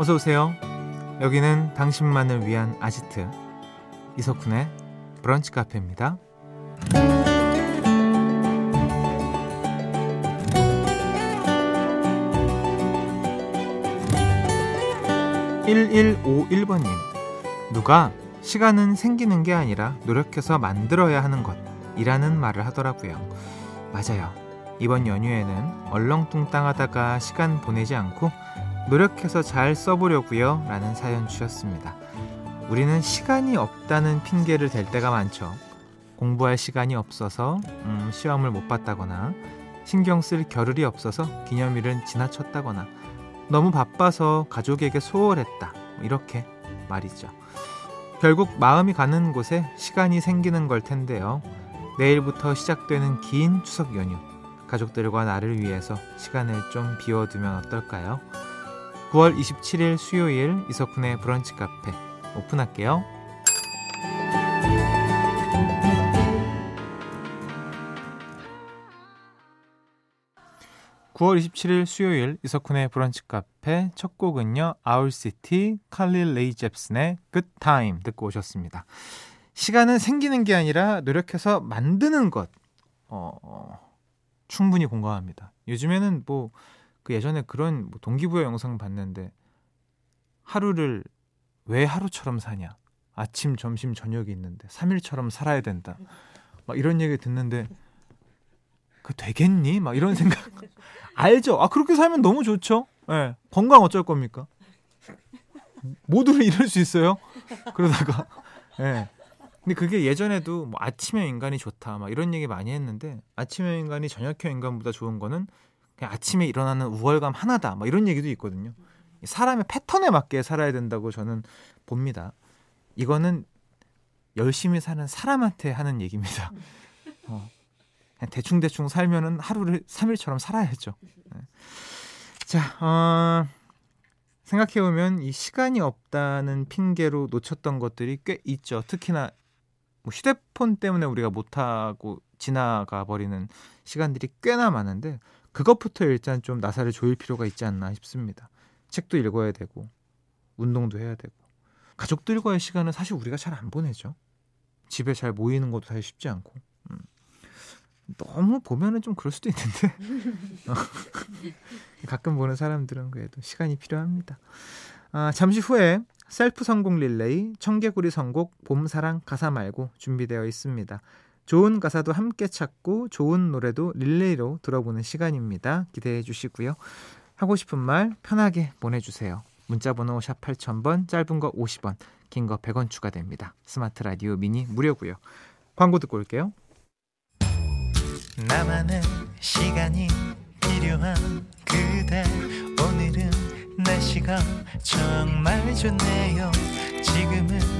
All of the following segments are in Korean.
어서 오세요. 여기는 당신만을 위한 아지트 이석훈의 브런치 카페입니다. 1151번님 누가 시간은 생기는 게 아니라 노력해서 만들어야 하는 것이라는 말을 하더라고요. 맞아요. 이번 연휴에는 얼렁뚱땅하다가 시간 보내지 않고 노력해서 잘 써보려고요. 라는 사연 주셨습니다. 우리는 시간이 없다는 핑계를 댈 때가 많죠. 공부할 시간이 없어서 음, 시험을 못 봤다거나 신경 쓸 겨를이 없어서 기념일은 지나쳤다거나 너무 바빠서 가족에게 소홀했다. 이렇게 말이죠. 결국 마음이 가는 곳에 시간이 생기는 걸 텐데요. 내일부터 시작되는 긴 추석 연휴. 가족들과 나를 위해서 시간을 좀 비워두면 어떨까요? 9월 27일 수요일 이석훈의 브런치 카페 오픈할게요. 9월 27일 수요일 이석훈의 브런치 카페 첫 곡은요. 아울시티 칼릴 레이 잽슨의 Good Time 듣고 오셨습니다. 시간은 생기는 게 아니라 노력해서 만드는 것. 어, 어 충분히 공감합니다. 요즘에는 뭐 그 예전에 그런 뭐 동기부여 영상 봤는데 하루를 왜 하루처럼 사냐? 아침, 점심, 저녁이 있는데 3일처럼 살아야 된다. 막 이런 얘기 듣는데 그 되겠니? 막 이런 생각. 알죠? 아 그렇게 살면 너무 좋죠. 예. 네. 건강 어쩔 겁니까? 모두를 잃을 수 있어요. 그러다가 예. 네. 근데 그게 예전에도 뭐 아침형 인간이 좋다 막 이런 얘기 많이 했는데 아침형 인간이 저녁형 인간보다 좋은 거는 아침에 일어나는 우월감 하나다 막 이런 얘기도 있거든요. 사람의 패턴에 맞게 살아야 된다고 저는 봅니다. 이거는 열심히 사는 사람한테 하는 얘기입니다. 어. 대충대충 살면은 하루를 3일처럼 살아야죠. 네. 자, 어, 생각해보면 이 시간이 없다는 핑계로 놓쳤던 것들이 꽤 있죠. 특히나 뭐 휴대폰 때문에 우리가 못하고 지나가 버리는 시간들이 꽤나 많은데 그것부터 일단 좀 나사를 조일 필요가 있지 않나 싶습니다. 책도 읽어야 되고 운동도 해야 되고 가족들과의 시간은 사실 우리가 잘 안 보내죠. 집에 잘 모이는 것도 사실 쉽지 않고 음. 너무 보면은 좀 그럴 수도 있는데 가끔 보는 사람들은 그래도 시간이 필요합니다. 아, 잠시 후에 셀프 성공 릴레이 청개구리 선곡 봄사랑 가사 말고 준비되어 있습니다. 좋은 가사도 함께 찾고 좋은 노래도 릴레이로 들어보는 시간입니다. 기대해 주시고요. 하고 싶은 말 편하게 보내주세요. 문자번호 샵 8000번 짧은 거 50원 긴 거 100원 추가됩니다. 스마트 라디오 미니 무료고요. 광고 듣고 올게요. 나만의 시간이 필요한 그대 오늘은 날씨가 정말 좋네요 지금은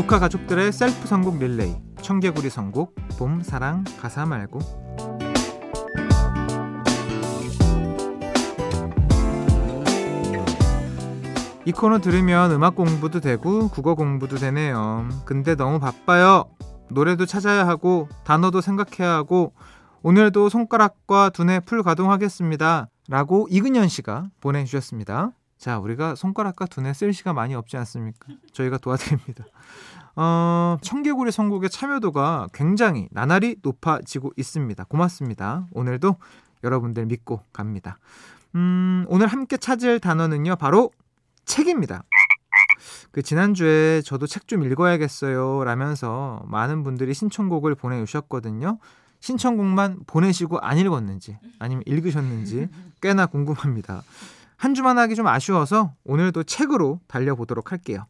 조카 가족들의 셀프 선곡 릴레이 청개구리 선곡 봄 사랑 가사 말고 이 코너 들으면 음악 공부도 되고 국어 공부도 되네요. 근데 너무 바빠요. 노래도 찾아야 하고 단어도 생각해야 하고 오늘도 손가락과 두뇌 풀 가동하겠습니다. 라고 이근현 씨가 보내주셨습니다. 자, 우리가 손가락과 두뇌 쓸 시간 많이 없지 않습니까? 저희가 도와드립니다. 어, 청개구리 선곡의 참여도가 굉장히 나날이 높아지고 있습니다. 고맙습니다. 오늘도 여러분들 믿고 갑니다. 음, 오늘 함께 찾을 단어는요, 바로 책입니다. 그 지난주에 저도 책 좀 읽어야겠어요 라면서 많은 분들이 신청곡을 보내주셨거든요. 신청곡만 보내시고 안 읽었는지 아니면 읽으셨는지 꽤나 궁금합니다. 한 주만 하기 좀 아쉬워서 오늘도 책으로 달려보도록 할게요.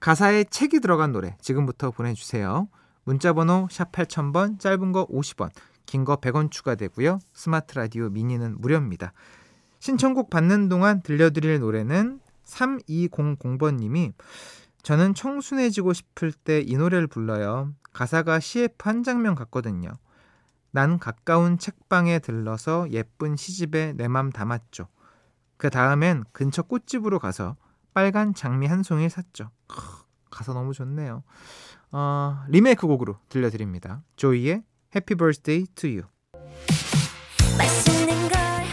가사에 책이 들어간 노래 지금부터 보내주세요. 문자번호 샵 8000번 짧은 거 50원 긴 거 100원 추가되고요. 스마트 라디오 미니는 무료입니다. 신청곡 받는 동안 들려드릴 노래는 3200번님이 저는 청순해지고 싶을 때 이 노래를 불러요. 가사가 CF 한 장면 같거든요. 난 가까운 책방에 들러서 예쁜 시집에 내 맘 담았죠. 그 다음엔 근처 꽃집으로 가서 빨간 장미 한 송이 샀죠. 가사 너무 좋네요. 어, 리메이크 곡으로 들려드립니다. 조이의 Happy Birthday to You.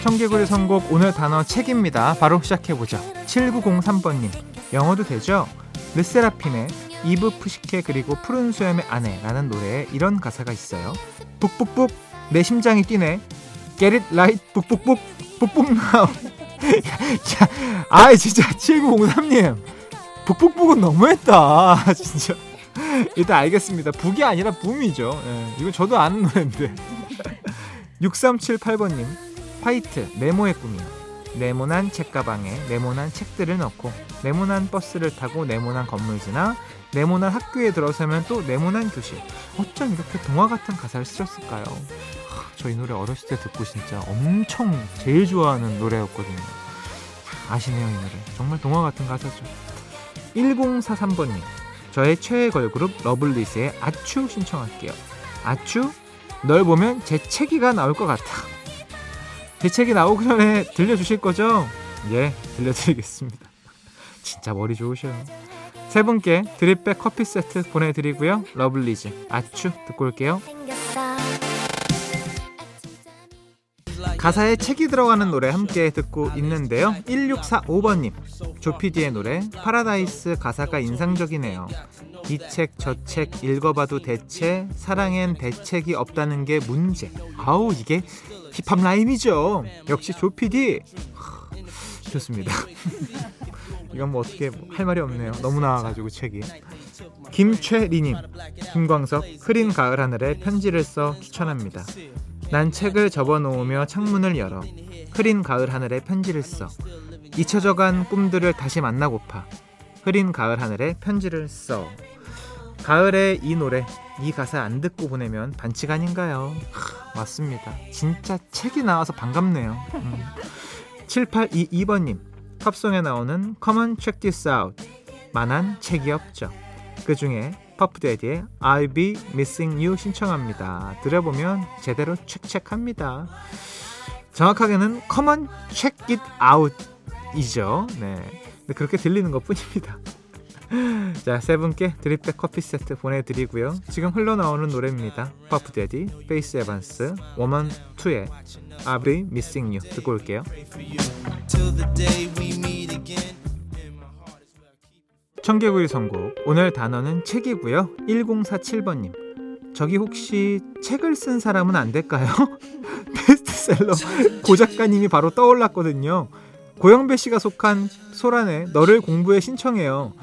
청개구리 선곡 오늘 단어 책입니다. 바로 시작해보죠. 7903번님 영어도 되죠? 르세라핌의 이브 푸시케 그리고 푸른 수염의 아내라는 노래에 이런 가사가 있어요. 북북북 내 심장이 뛰네. Get it right 북북북 북북 now. 야, 아 진짜 7903님 북북북은 너무했다 진짜. 일단 알겠습니다. 북이 아니라 붐이죠. 예, 이건 저도 아는 노래인데. 6378번님 화이트 네모의 꿈이요. 네모난 책가방에 네모난 책들을 넣고 네모난 버스를 타고 네모난 건물 지나 네모난 학교에 들어서면 또 네모난 교실 어쩜 이렇게 동화 같은 가사를 쓰셨을까요? 저 이 노래 어렸을 때 듣고 진짜 엄청 제일 좋아하는 노래였거든요. 아시네요 이 노래. 정말 동화 같은 가사죠? 1043번님 저의 최애 걸그룹 러블리즈의 아추 신청할게요. 아추 널 보면 재채기가 나올 것 같아. 재채기 나오기 전에 들려주실 거죠? 예 들려드리겠습니다. 진짜 머리 좋으셔요. 세 분께 드립백 커피 세트 보내드리고요. 러블리즈 아추 듣고 올게요. 가사에 책이 들어가는 노래 함께 듣고 있는데요. 1645번님 조피디의 노래 파라다이스 가사가 인상적이네요. 이 책 저 책 읽어봐도 대체 사랑엔 대책이 없다는 게 문제. 아우 이게 힙합 rhyme이죠. 역시 조피디 좋습니다. 이건 뭐 어떻게 할 말이 없네요. 너무 나와가지고 책이. 김최리님, 김광석, 흐린 가을 하늘에 편지를 써 추천합니다. 난 책을 접어놓으며 창문을 열어 흐린 가을 하늘에 편지를 써 잊혀져간 꿈들을 다시 만나고파 흐린 가을 하늘에 편지를 써 가을에 이 노래 이 가사 안 듣고 보내면 반칙 아닌가요? 하, 맞습니다. 진짜 책이 나와서 반갑네요. 음. 7822번님 팝송에 나오는 Come on check this out 만한 책이 없죠. 그 중에 퍼프데디의 I'll be missing you 신청합니다. 들어보면 제대로 책책합니다. 정확하게는 Come on check it out 이죠. 네. 근데 그렇게 들리는 것 뿐입니다. 자, 세 분께 드립백 커피 세트 보내드리고요. 지금 흘러나오는 노래입니다. 퍼프 대디, 페이스 에반스, 112의 I'll be missing you 듣고 올게요. 청개구리 선곡. 오늘 단어는 책이고요. 1047번님. 저기 혹시 책을 쓴 사람은 안 될까요? 베스트셀러 고 작가님이 바로 떠올랐거든요. 고영배 씨가 속한 소란에 너를 공부해 신청해요.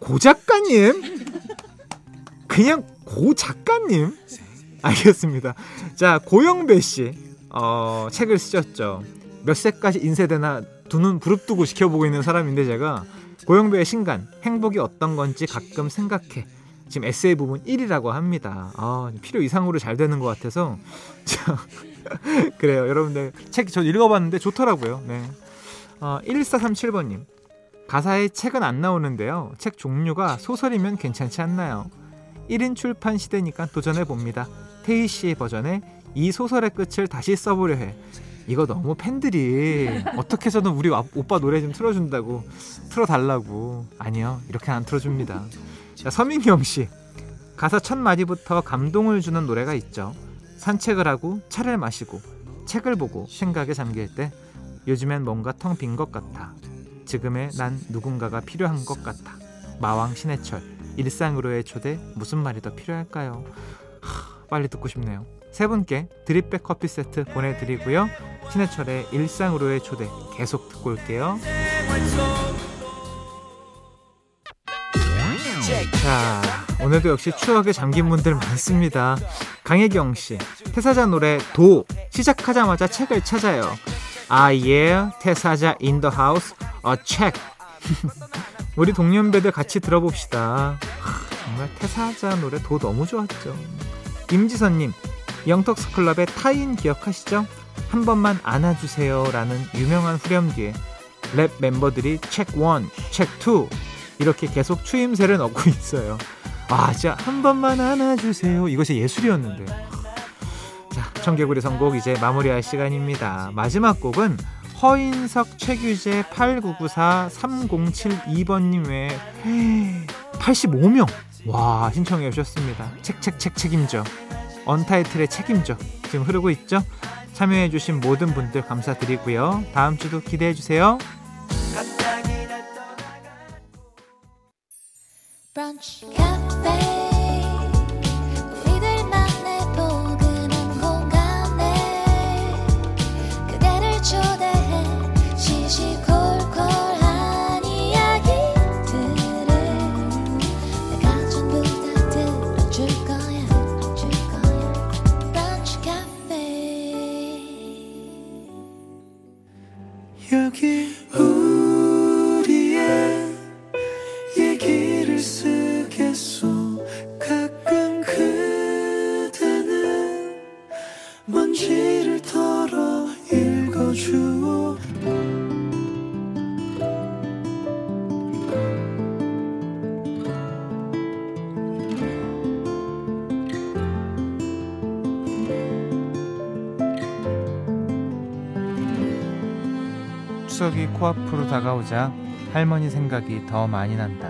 고 작가님? 그냥 고 작가님? 알겠습니다. 자 고영배 씨. 어, 책을 쓰셨죠. 몇 세까지 인쇄되나 두 눈 부릅뜨고 지켜보고 있는 사람인데 제가 고영배의 신간 행복이 어떤 건지 가끔 생각해 지금 에세이 부분 1이라고 합니다. 아, 필요 이상으로 잘 되는 것 같아서 그래요. 여러분들 책저 읽어봤는데 좋더라고요. 네. 어, 1437번님 가사에 책은 안 나오는데요. 책 종류가 소설이면 괜찮지 않나요? 1인 출판 시대니까 도전해 봅니다. 테이 씨의 버전에 이 소설의 끝을 다시 써보려 해. 이거 너무 팬들이 어떻게 해서든 우리 오빠 노래 좀 틀어준다고 틀어달라고. 아니요 이렇게 안 틀어줍니다. 자, 서민경 씨. 가사 첫 마디부터 감동을 주는 노래가 있죠. 산책을 하고 차를 마시고 책을 보고 생각에 잠길 때 요즘엔 뭔가 텅 빈 것 같아. 지금의 난 누군가가 필요한 것 같아. 마왕 신해철. 일상으로의 초대 무슨 말이 더 필요할까요? 하, 빨리 듣고 싶네요 세 분께 드립백 커피 세트 보내드리고요. 신해철의 일상으로의 초대 계속 듣고 올게요. 자, 오늘도 역시 추억에 잠긴 분들 많습니다. 강혜경 씨, 태사자 노래 도 시작하자마자 책을 찾아요. 아 예, 태사자 in the house, a check. 우리 동년배들 같이 들어봅시다. 정말 태사자 노래 도 너무 좋았죠. 임지선님, 영턱스 클럽의 타인 기억하시죠? 한 번만 안아주세요 라는 유명한 후렴 뒤에 랩 멤버들이 체크 1, 체크 2 이렇게 계속 추임새를 넣고 있어요. 아, 진짜 한 번만 안아주세요. 이것이 예술이었는데. 자, 청개구리 선곡 이제 마무리할 시간입니다. 마지막 곡은 허인석 최규재 8994 3072번님 외에 85명 와 신청해 주셨습니다. 책책책 책임져 언타이틀의 책임져 지금 흐르고 있죠? 참여해 주신 모든 분들 감사드리고요. 다음 주도 기대해 주세요. 브런치, 추석이 코앞으로 다가오자 할머니 생각이 더 많이 난다.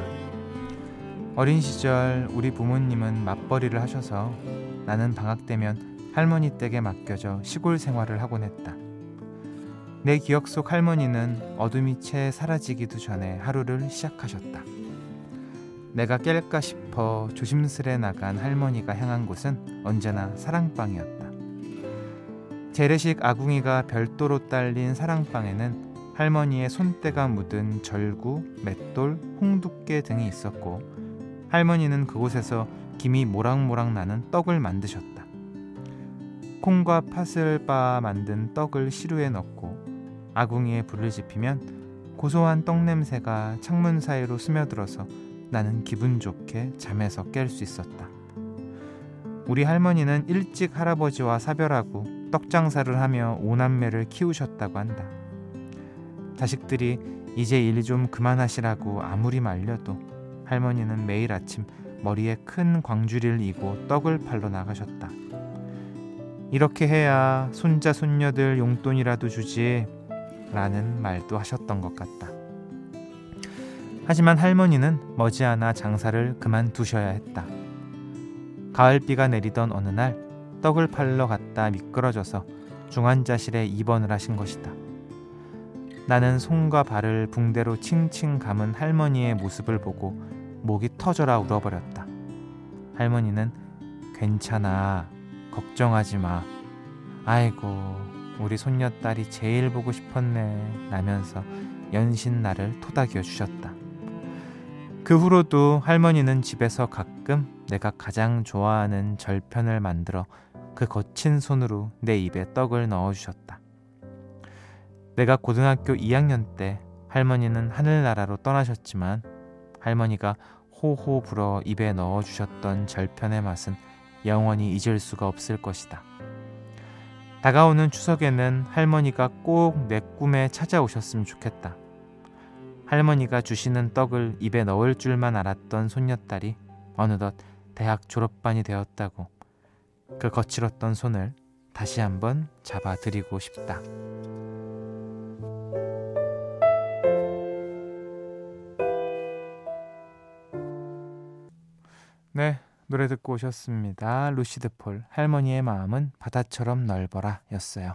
어린 시절 우리 부모님은 맞벌이를 하셔서 나는 방학 되면 할머니 댁에 맡겨져 시골 생활을 하곤 했다. 내 기억 속 할머니는 어둠이 채 사라지기도 전에 하루를 시작하셨다. 내가 깰까 싶어 조심스레 나간 할머니가 향한 곳은 언제나 사랑방이었다. 재래식 아궁이가 별도로 딸린 사랑방에는 할머니의 손때가 묻은 절구, 맷돌, 홍두깨 등이 있었고 할머니는 그곳에서 김이 모락모락 나는 떡을 만드셨다. 콩과 팥을 빻아 만든 떡을 시루에 넣고 아궁이에 불을 지피면 고소한 떡 냄새가 창문 사이로 스며들어서 나는 기분 좋게 잠에서 깰 수 있었다. 우리 할머니는 일찍 할아버지와 사별하고 떡 장사를 하며 오남매를 키우셨다고 한다. 자식들이 이제 일 좀 그만하시라고 아무리 말려도 할머니는 매일 아침 머리에 큰 광주리를 이고 떡을 팔러 나가셨다. 이렇게 해야 손자 손녀들 용돈이라도 주지 라는 말도 하셨던 것 같다. 하지만 할머니는 머지않아 장사를 그만두셔야 했다. 가을비가 내리던 어느 날 떡을 팔러 갔다 미끄러져서 중환자실에 입원을 하신 것이다. 나는 손과 발을 붕대로 칭칭 감은 할머니의 모습을 보고 목이 터져라 울어버렸다. 할머니는 괜찮아. 걱정하지 마. 아이고, 우리 손녀딸이 제일 보고 싶었네. 라면서 연신 나를 토닥여 주셨다. 그 후로도 할머니는 집에서 가끔 내가 가장 좋아하는 절편을 만들어 그 거친 손으로 내 입에 떡을 넣어 주셨다. 내가 고등학교 2학년 때 할머니는 하늘나라로 떠나셨지만 할머니가 호호 불어 입에 넣어 주셨던 절편의 맛은 영원히 잊을 수가 없을 것이다. 다가오는 추석에는 할머니가 꼭 내 꿈에 찾아오셨으면 좋겠다. 할머니가 주시는 떡을 입에 넣을 줄만 알았던 손녀딸이 어느덧 대학 졸업반이 되었다고 그 거칠었던 손을 다시 한번 잡아드리고 싶다. 네, 노래 듣고 오셨습니다. 루시드 폴, 할머니의 마음은 바다처럼 넓어라 였어요.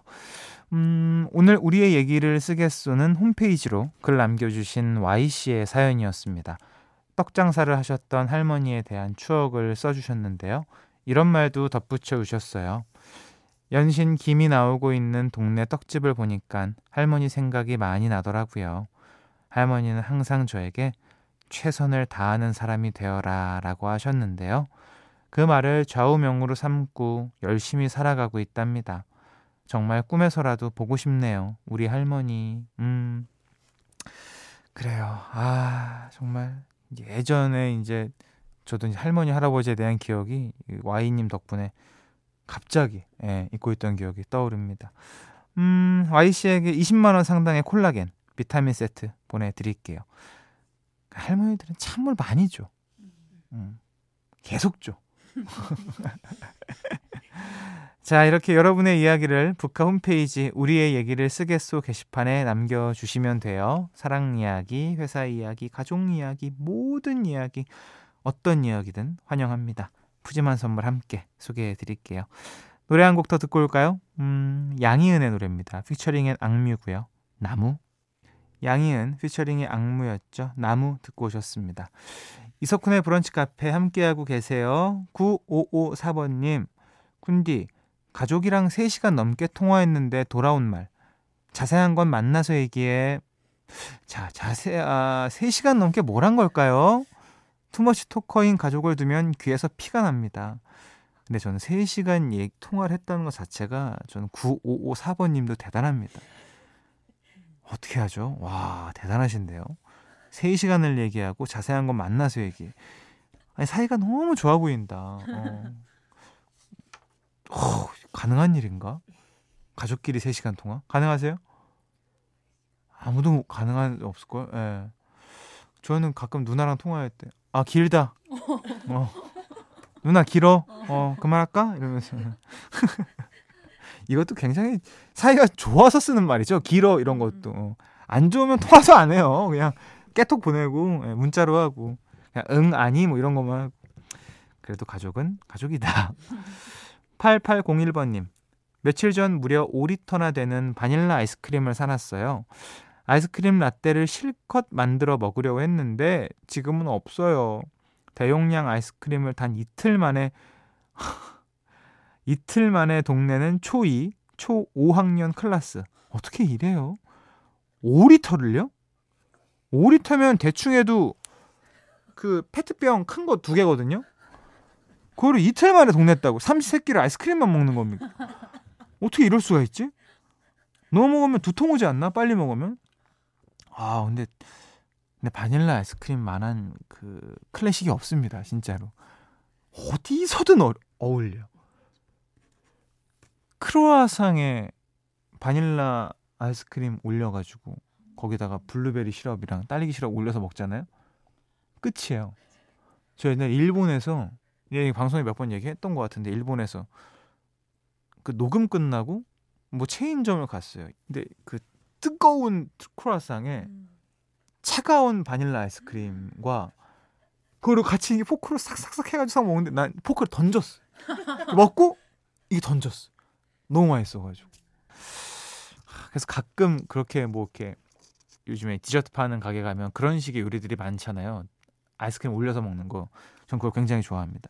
음, 오늘 우리의 얘기를 쓰겠소는 홈페이지로 글 남겨주신 Y씨의 사연이었습니다. 떡장사를 하셨던 할머니에 대한 추억을 써주셨는데요. 이런 말도 덧붙여 주셨어요. 연신 김이 나오고 있는 동네 떡집을 보니까 할머니 생각이 많이 나더라고요. 할머니는 항상 저에게 최선을 다하는 사람이 되어라 라고 하셨는데요. 그 말을 좌우명으로 삼고 열심히 살아가고 있답니다. 정말 꿈에서라도 보고 싶네요. 우리 할머니. 음. 그래요. 아, 정말 예전에 이제 저도 이제 할머니 할아버지에 대한 기억이 Y님 덕분에 갑자기 예, 입고 있던 기억이 떠오릅니다. 음, Y씨에게 20만 원 상당의 콜라겐, 비타민 세트 보내 드릴게요. 할머니들은 찬물 많이 줘. 음, 계속 줘. 자, 이렇게 여러분의 이야기를 북카 홈페이지 우리의 얘기를 쓰겠소 게시판에 남겨주시면 돼요. 사랑 이야기, 회사 이야기, 가족 이야기, 모든 이야기, 어떤 이야기든 환영합니다. 푸짐한 선물 함께 소개해 드릴게요. 노래 한 곡 더 듣고 올까요? 음, 양희은의 노래입니다. 피처링엔 악뮤고요. 나무. 양희은 피처링의 악무였죠. 나무 듣고 오셨습니다. 이석훈의 브런치 카페 함께하고 계세요. 9554번님, 쿤디, 가족이랑 3시간 넘게 통화했는데 돌아온 말. 자세한 건 만나서 얘기해. 자, 자세, 아, 3시간 넘게 뭘 한 걸까요? 투머치 토커인 가족을 두면 귀에서 피가 납니다. 근데 저는 3시간 얘 통화를 했다는 것 자체가 저는 9554번님도 대단합니다. 어떻게 하죠? 와, 대단하신데요. 3시간을 얘기하고 자세한 건 만나서 얘기. 아니, 사이가 너무 좋아 보인다. 어. 어, 가능한 일인가? 가족끼리 3시간 통화? 가능하세요? 아무도 가능한 없을걸? 예. 저는 가끔 누나랑 통화할 때, 아, 길다. 어. 누나, 길어. 어, 그만할까? 이러면서. 이것도 굉장히 사이가 좋아서 쓰는 말이죠. 길어, 이런 것도. 어. 안 좋으면 통화도 안 해요. 그냥 깨톡 보내고, 예, 문자로 하고. 그냥 응, 아니, 뭐 이런 것만 하고. 그래도 가족은 가족이다. 8801번님. 며칠 전 무려 5리터나 되는 바닐라 아이스크림을 사놨어요. 아이스크림 라떼를 실컷 만들어 먹으려고 했는데 지금은 없어요. 대용량 아이스크림을 단 이틀 만에 이틀 만에 동네는 초2, 초5학년 클라스. 어떻게 이래요? 5리터를요? 5리터면 대충 해도 그 페트병 큰 거 두 개거든요. 그거를 이틀 만에 동냈다고. 삼시세끼를 아이스크림만 먹는 겁니까? 어떻게 이럴 수가 있지? 너무 먹으면 두통 오지 않나? 빨리 먹으면? 아, 근데, 근데 바닐라 아이스크림 만한 그 클래식이 없습니다. 진짜로. 어디서든 어, 어울려. 크로아상에 바닐라 아이스크림 올려가지고 거기다가 블루베리 시럽이랑 딸기 시럽 올려서 먹잖아요. 끝이에요. 저 옛날에 일본에서 예, 방송에 몇 번 얘기했던 것 같은데 일본에서 그 녹음 끝나고 뭐 체인점을 갔어요. 근데 그 뜨거운 크루아상에 음. 차가운 바닐라 아이스크림과 그거를 같이 포크로 싹싹싹 해가지고 싹 먹는데 난 포크를 던졌어. 먹고 이게 던졌어. 너무 맛있어가지고. 그래서 가끔 그렇게 뭐 이렇게 요즘에 디저트 파는 가게 가면 그런 식의 요리들이 많잖아요. 아이스크림 올려서 먹는 거. 전 그걸 굉장히 좋아합니다.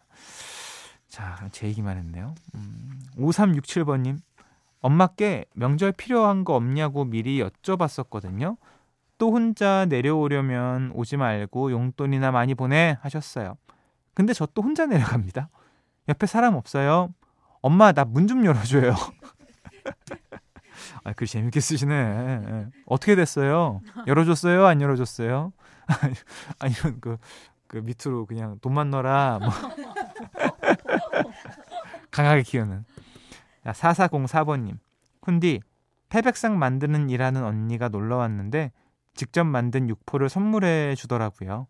자, 제 얘기만 했네요. 음, 5367번님. 엄마께 명절 필요한 거 없냐고 미리 여쭤봤었거든요. 또 혼자 내려오려면 오지 말고 용돈이나 많이 보내 하셨어요. 근데 저 또 혼자 내려갑니다. 옆에 사람 없어요. 엄마 나 문 좀 열어줘요. 아, 글 재밌게 쓰시네. 예. 어떻게 됐어요? 열어줬어요? 안 열어줬어요? 아니면 그, 그 밑으로 그냥 돈만 넣어라. 뭐. 강하게 키우는. 야, 4404번님. 훈디, 태백상 만드는 일하는 언니가 놀러 왔는데 직접 만든 육포를 선물해 주더라고요.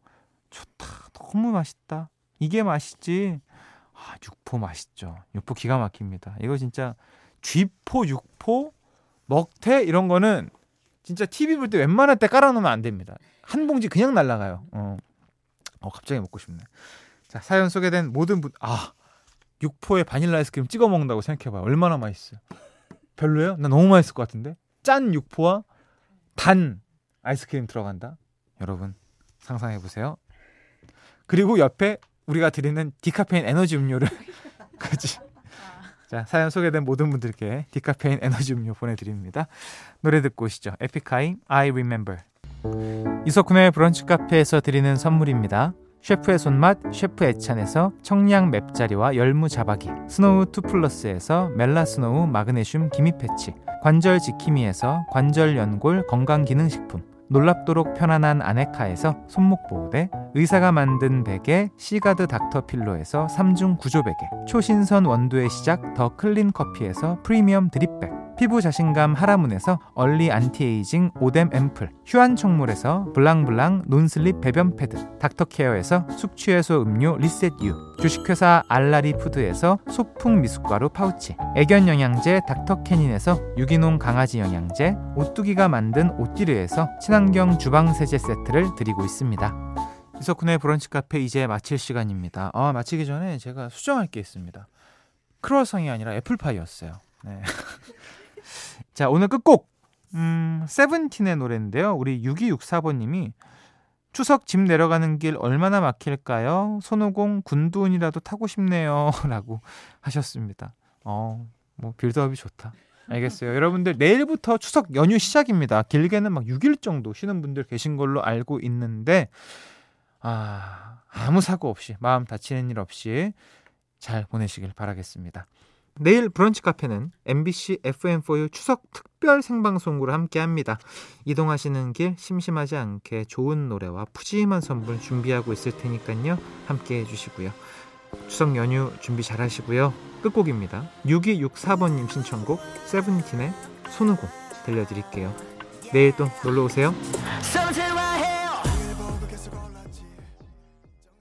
좋다. 너무 맛있다. 이게 맛있지. 아, 육포 맛있죠. 육포 기가 막힙니다. 이거 진짜 쥐포, 육포, 먹태 이런 거는 진짜 TV 볼 때 웬만할 때 깔아놓으면 안 됩니다. 한 봉지 그냥 날라가요. 어, 어 갑자기 먹고 싶네. 자, 사연 소개된 모든 분, 아, 육포에 바닐라 아이스크림 찍어 먹는다고 생각해봐요. 얼마나 맛있어요. 별로예요? 나 너무 맛있을 것 같은데? 짠 육포와 단 아이스크림 들어간다? 여러분, 상상해보세요. 그리고 옆에 우리가 드리는 디카페인 에너지 음료를 그지 자, 사연 소개된 모든 분들께 디카페인 에너지 음료 보내드립니다. 노래 듣고 오시죠. 에픽하이 I Remember. 이석훈의 브런치 카페에서 드리는 선물입니다. 셰프의 손맛 셰프 애찬에서 청량 맵자리와 열무 자박이 스노우 투 플러스에서 멜라스노우 마그네슘 기미 패치 관절 지킴이에서 관절 연골 건강기능식품 놀랍도록 편안한 아네카에서 손목 보호대, 의사가 만든 베개 시가드 닥터필로에서 3중 구조 베개, 초신선 원두의 시작 더 클린 커피에서 프리미엄 드립백, 피부 자신감 하라문에서 early anti-aging 오뎀 앰플, 휴안 청물에서 블랑블랑 non-slip 배변 패드, 닥터케어에서 숙취해소 음료 리셋유, 주식회사 알라리 푸드에서 소풍 미숫가루 파우치, 애견 영양제 닥터캐닌에서 유기농 강아지 영양제, 오뚜기가 만든 오띠르에서 친환경 주방 세제 세트를 드리고 있습니다. 이석훈의 브런치 카페 이제 마칠 시간입니다. 아, 마치기 전에 제가 수정할 게 있습니다. 크로아상이 아니라 애플파이였어요. 네. 자, 오늘 끝곡. 음, 세븐틴의 노래인데요. 우리 6264번님이 추석 집 내려가는 길 얼마나 막힐까요? 손오공 군두운이라도 타고 싶네요. 라고 하셨습니다. 어, 뭐, 빌드업이 좋다. 알겠어요. 여러분들, 내일부터 추석 연휴 시작입니다. 길게는 막 6일 정도 쉬는 분들 계신 걸로 알고 있는데, 아, 아무 사고 없이, 마음 다치는 일 없이 잘 보내시길 바라겠습니다. 내일 브런치 카페는 MBC FM4U 추석 특별 생방송으로 함께 합니다. 이동하시는 길 심심하지 않게 좋은 노래와 푸짐한 선물 준비하고 있을 테니까요. 함께 해 주시고요. 추석 연휴 준비 잘 하시고요. 끝곡입니다. 6264번님 신청곡 세븐틴의 손오공 들려드릴게요. 내일 또 놀러 오세요.